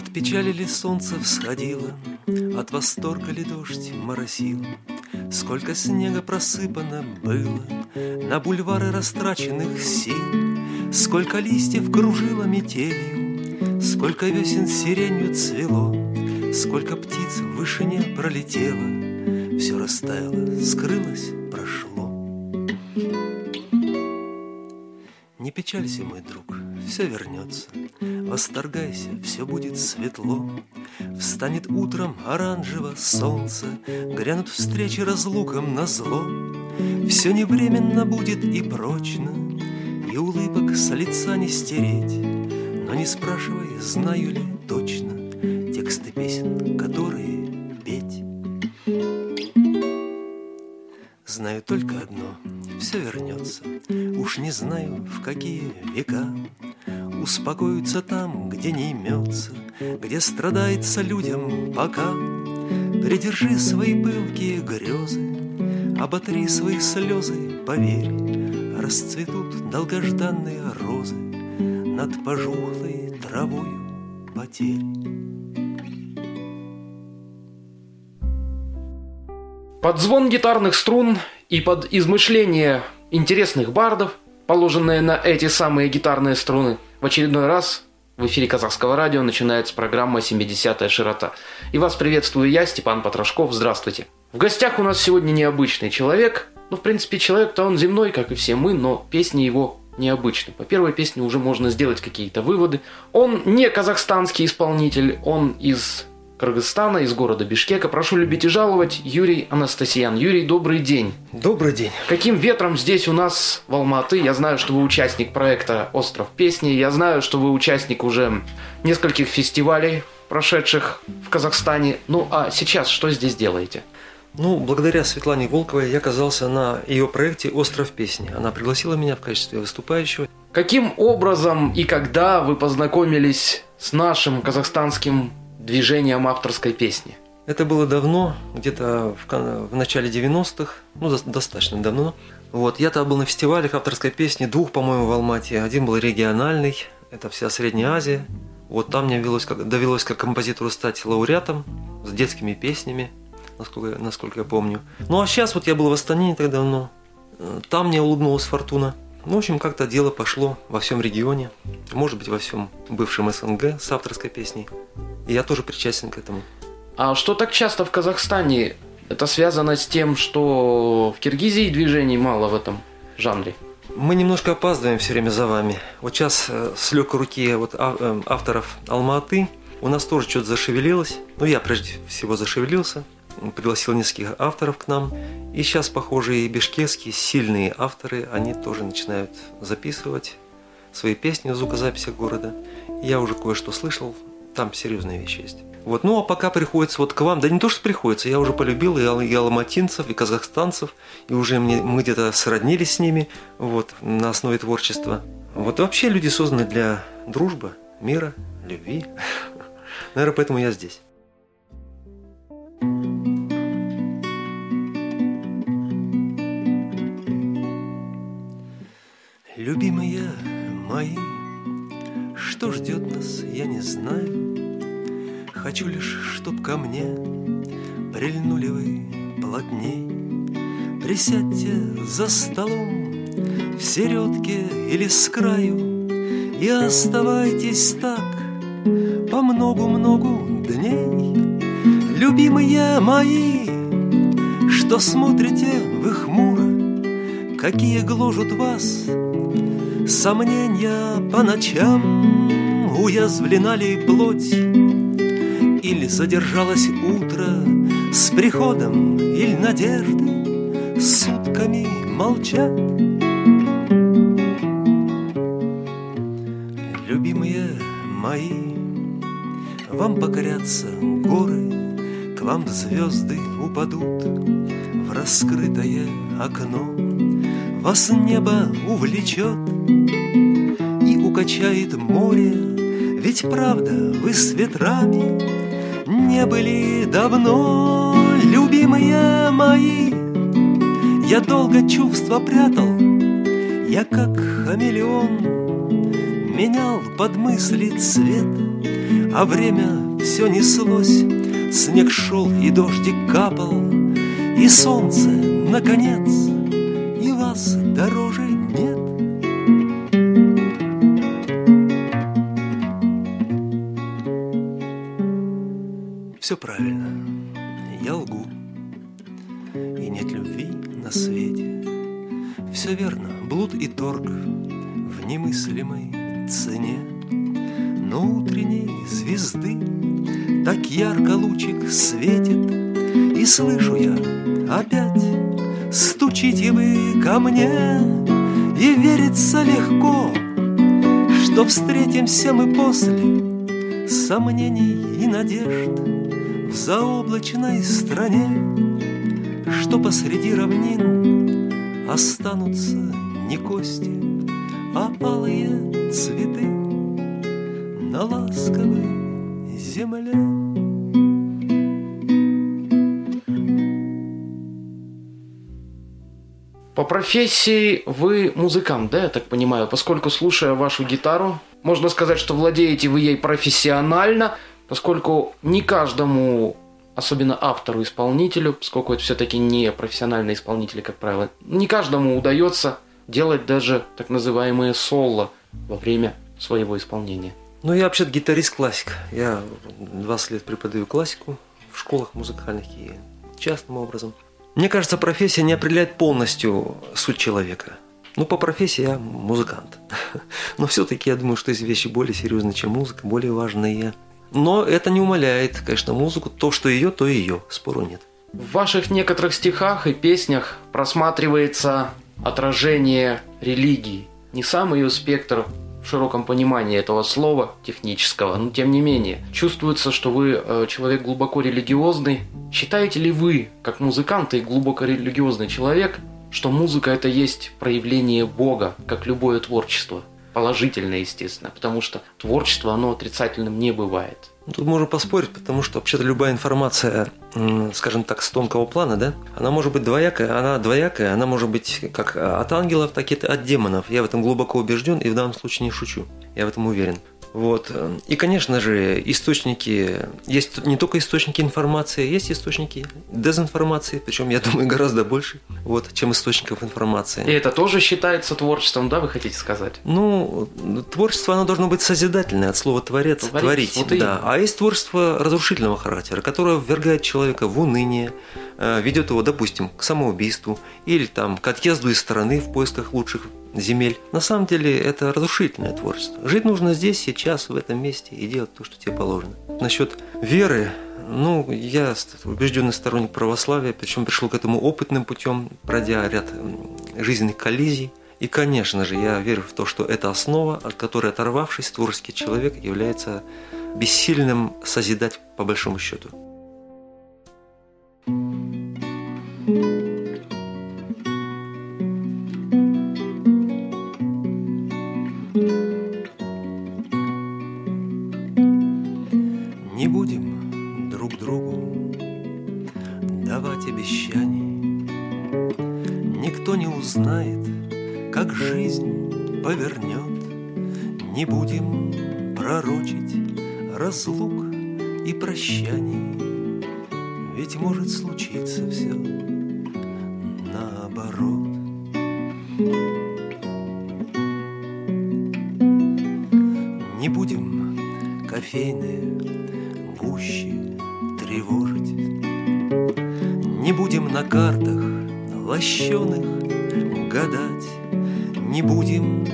От печали ли солнце всходило, От восторга ли дождь моросил, Сколько снега просыпано было На бульвары растраченных сил, Сколько листьев кружило метелью, Сколько весен сиренью цвело, Сколько птиц в вышине пролетело, Все растаяло, скрылось, прошло. Не печалься, мой друг, все вернется. Восторгайся, все будет светло. Встанет утром оранжево солнце, Грянут встречи разлукам на зло. Все невременно будет и прочно, И улыбок с лица не стереть. Но не спрашивай, знаю ли точно Тексты песен, Знаю только одно, все вернется. Уж не знаю, в какие века Успокоятся там, где не имется, Где страдается людям пока. Придержи свои пылкие грезы, Оботри свои слезы, поверь, Расцветут долгожданные розы Над пожухлой травою потерь. Под звон гитарных струн и под измышления интересных бардов, положенные на эти самые гитарные струны, в очередной раз в эфире казахского радио начинается программа «70-я широта». И вас приветствую я, Степан Потрошков. Здравствуйте. В гостях у нас сегодня необычный человек. Ну, в принципе, человек-то он земной, как и все мы, но песни его необычны. По первой песне уже можно сделать какие-то выводы. Он не казахстанский исполнитель, он из Кыргызстана, из города Бишкека. Прошу любить и жаловать, Юрий Анастасиян. Юрий, добрый день. Добрый день. Каким ветром здесь у нас в Алматы? Я знаю, что вы участник проекта «Остров песни». Я знаю, что вы участник уже нескольких фестивалей, прошедших в Казахстане. Ну, а сейчас что здесь делаете? Ну, благодаря Светлане Волковой я оказался на ее проекте «Остров песни». Она пригласила меня в качестве выступающего. Каким образом и когда вы познакомились с нашим казахстанским движением авторской песни? Это было давно, где-то в, в начале 90-х, ну, до, достаточно давно. Вот, я тогда был на фестивалях авторской песни, двух, по-моему, в Алмате. Один был региональный, это вся Средняя Азия. Вот там мне довелось как, довелось как композитору стать лауреатом с детскими песнями, насколько, насколько я помню. Ну а сейчас вот я был в Астане не так давно. Там мне улыбнулась фортуна. Ну, в общем, как-то дело пошло во всем регионе, может быть, во всем бывшем СНГ с авторской песней. И я тоже причастен к этому. А что так часто в Казахстане? Это связано с тем, что в Киргизии движений мало в этом жанре? Мы немножко опаздываем все время за вами. Вот сейчас э, с легкой руки вот э, авторов Алматы у нас тоже что-то зашевелилось. Ну, я прежде всего зашевелился – пригласил нескольких авторов к нам. И сейчас, похоже, и бишкекские сильные авторы, они тоже начинают записывать свои песни в звукозаписях города. Я уже кое-что слышал, там серьезные вещи есть. Вот, ну а пока приходится вот к вам, да не то, что приходится, я уже полюбил и, и алматинцев, и казахстанцев, и уже мне, мы где-то сроднились с ними, вот, на основе творчества. Вот вообще люди созданы для дружбы, мира, любви. Наверное, поэтому я здесь. Любимые мои, что ждет нас, я не знаю. Хочу лишь, чтоб ко мне прильнули вы плотней. Присядьте за столом в середке или с краю И оставайтесь так по многу-многу дней. Любимые мои, что смотрите вы хмуро, Какие гложут вас Сомнения по ночам Уязвлена ли плоть Или задержалось утро С приходом или надежды Сутками молчат Любимые мои Вам покорятся горы К вам звезды упадут В раскрытое окно. Вас небо увлечет И укачает море Ведь правда вы с ветрами Не были давно Любимые мои. Я долго чувства прятал Я как хамелеон Менял под мысли цвет А время все неслось, снег шел и дождик капал, И солнце, наконец, и вас дороже Все правильно, я лгу, и нет любви на свете. Все верно, блуд и торг в немыслимой цене. Но утренней звезды так ярко лучик светит, И слышу я опять, стучите вы ко мне, И верится легко, что встретимся мы после Сомнений и надежд в заоблачной стране, Что посреди равнин останутся не кости, А алые цветы на ласковой земле. По профессии вы музыкант, да, я так понимаю, поскольку слушая вашу гитару, можно сказать, что владеете вы ей профессионально, поскольку не каждому, особенно автору-исполнителю, поскольку это все-таки не профессиональные исполнители, как правило, не каждому удается делать даже так называемые соло во время своего исполнения. Ну, я вообще гитарист-классик. Я 20 лет преподаю классику в школах музыкальных и частным образом. Мне кажется, профессия не определяет полностью суть человека. Ну, по профессии я музыкант. Но все-таки я думаю, что есть вещи более серьезные, чем музыка, более важные. Но это не умаляет, конечно, музыку. То, что ее, то ее. Спору нет. В ваших некоторых стихах и песнях просматривается отражение религии. Не сам ее спектр в широком понимании этого слова технического, но тем не менее. Чувствуется, что вы э, человек глубоко религиозный. Считаете ли вы, как музыкант и глубоко религиозный человек, что музыка это есть проявление Бога, как любое творчество? Положительное, естественно, потому что творчество, оно отрицательным не бывает. Тут можно поспорить, потому что вообще-то любая информация, скажем так, с тонкого плана, да, она может быть двоякая, она двоякая, она может быть как от ангелов, так и от демонов. Я в этом глубоко убежден и в данном случае не шучу. Я в этом уверен. Вот. И, конечно же, источники, есть не только источники информации, есть источники дезинформации, причем, я думаю, гораздо больше, вот, чем источников информации. И это тоже считается творчеством, да, вы хотите сказать? Ну, творчество, оно должно быть созидательное, от слова «творец», Творец, «творить». вот да. именно. А есть творчество разрушительного характера, которое ввергает человека в уныние, э, ведет его, допустим, к самоубийству или там, к отъезду из страны в поисках лучших земель. На самом деле это разрушительное творчество. Жить нужно здесь, сейчас, в этом месте и делать то, что тебе положено. Насчет веры, ну, я убежденный сторонник православия, причем пришел к этому опытным путем, пройдя ряд жизненных коллизий. И, конечно же, я верю в то, что это основа, от которой оторвавшись, творческий человек является бессильным созидать по большому счету. Жизнь повернет. Не будем пророчить разлук и прощаний. Ведь может случиться все наоборот. Не будем кофейные гущи тревожить. Не будем на картах лощеных гадать. Не будем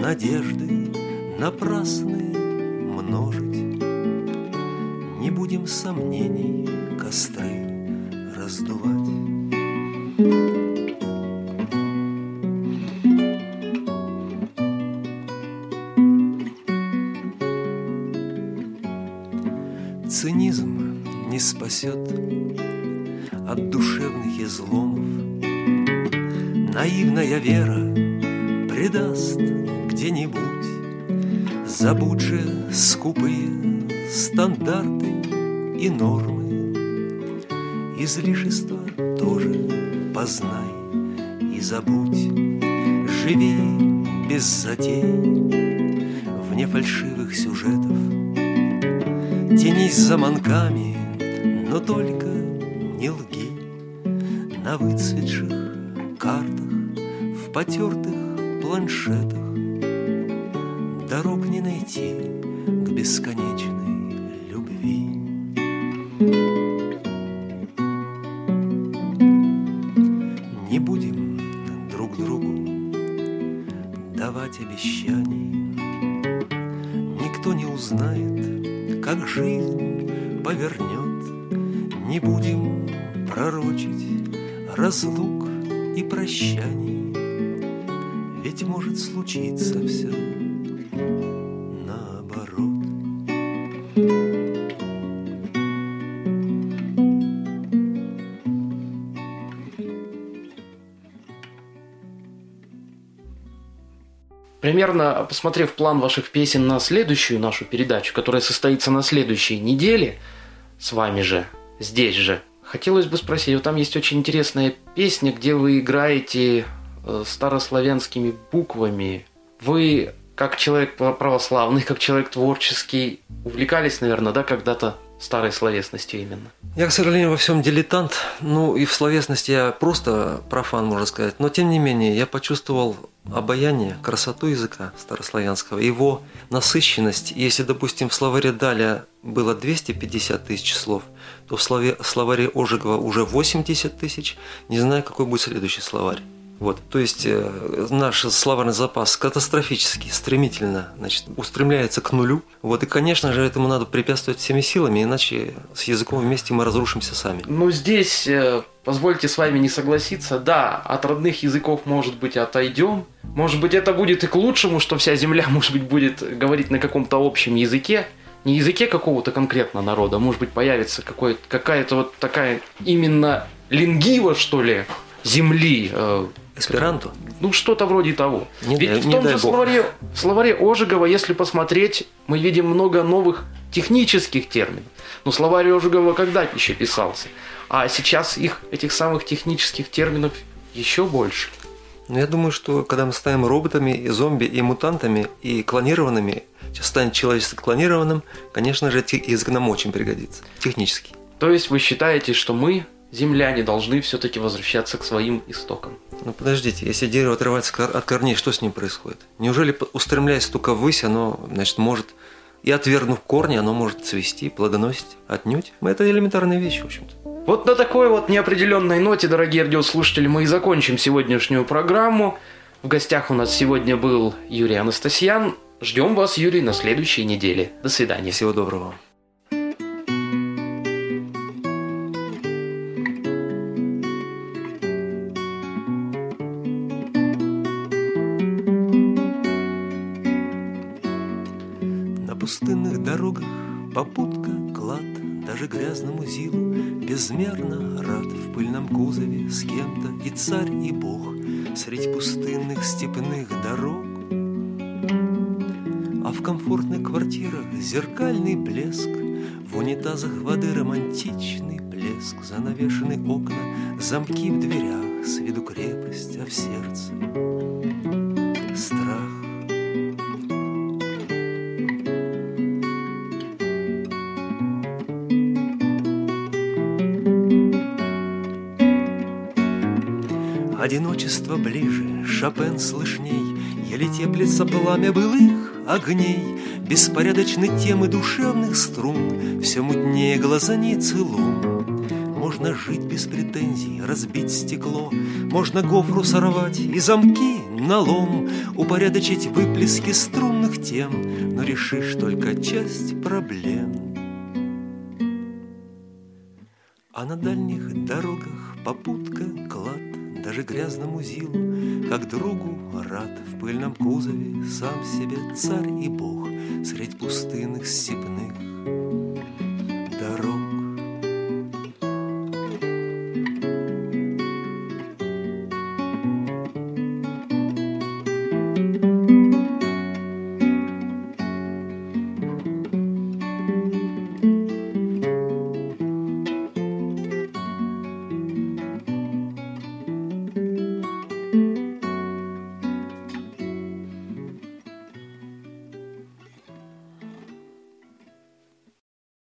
надежды напрасные множить. Не будем сомнений костры раздувать. Цинизм не спасет от душевных изломов. Наивная вера предаст где-нибудь. Забудь же скупые стандарты и нормы. Излишества тоже познай и забудь. Живи без затей, вне фальшивых сюжетов. Тянись за манками, но только не лги На выцветших картах, в потертых планшетах Дорог не найти к бесконечной любви. Не будем друг другу давать обещаний. Никто не узнает, как жизнь повернет. Не будем пророчить разлук и прощаний. Случиться все наоборот. Примерно посмотрев план ваших песен на следующую нашу передачу, которая состоится на следующей неделе, с вами же, здесь же, хотелось бы спросить, вот там есть очень интересная песня, где вы играете старославянскими буквами. Вы, как человек православный, как человек творческий, увлекались, наверное, да, когда-то старой словесностью именно? Я, к сожалению, во всем дилетант. Ну, и в словесности я просто профан, можно сказать. Но, тем не менее, я почувствовал обаяние, красоту языка старославянского, его насыщенность. Если, допустим, в словаре Даля было 250 тысяч слов, то в слове, словаре Ожегова уже 80 тысяч. Не знаю, какой будет следующий словарь. Вот, то есть э, наш словарный запас катастрофически, стремительно значит, устремляется к нулю. Вот, и, конечно же, этому надо препятствовать всеми силами, иначе с языком вместе мы разрушимся сами. Ну, здесь, э, позвольте с вами не согласиться, да, от родных языков, может быть, отойдем. Может быть, это будет и к лучшему, что вся земля, может быть, будет говорить на каком-то общем языке. Не языке какого-то конкретно народа, может быть, появится какая-то вот такая именно лингива, что ли, земли, э, Эсперанто? Ну, что-то вроде того. Не Ведь дай- в не том дай же словаре, в словаре Ожегова, если посмотреть, мы видим много новых технических терминов. Но словарь Ожегова когда еще писался? А сейчас их, этих самых технических терминов, еще больше. Ну, я думаю, что когда мы станем роботами, и зомби, и мутантами, и клонированными, сейчас станет человечество клонированным, конечно же, язык нам очень пригодится. Технически. То есть вы считаете, что мы, земляне, должны все-таки возвращаться к своим истокам? Ну подождите, если дерево отрывается от корней, что с ним происходит? Неужели, устремляясь только ввысь, оно, значит, может, и отвергнув корни, оно может цвести, плодоносить? Отнюдь? Ну, Это элементарные вещи, в общем-то. Вот на такой вот неопределенной ноте, дорогие радиослушатели, мы и закончим сегодняшнюю программу. В гостях у нас сегодня был Юрий Анастасьян. Ждем вас, Юрий, на следующей неделе. До свидания. Всего доброго пустынных дорогах попутка, клад, Даже грязному зилу безмерно рад В пыльном кузове с кем-то и царь, и бог. Средь пустынных степных дорог А в комфортных квартирах зеркальный блеск. В унитазах воды романтичный плеск Занавешены окна, замки в дверях С виду крепость, а в сердце страх Одиночество ближе, Шопен слышней, Еле теплится пламя былых огней, Беспорядочны темы душевных струн, Все мутнее глазаницы лун. Можно жить без претензий, разбить стекло, Можно гофру сорвать и замки налом, Упорядочить выплески струнных тем, Но решишь только часть проблем. А на дальних дорогах попутка, клад, Даже грязному зилу, как другу рад В пыльном кузове сам себе царь и бог Средь пустынных степных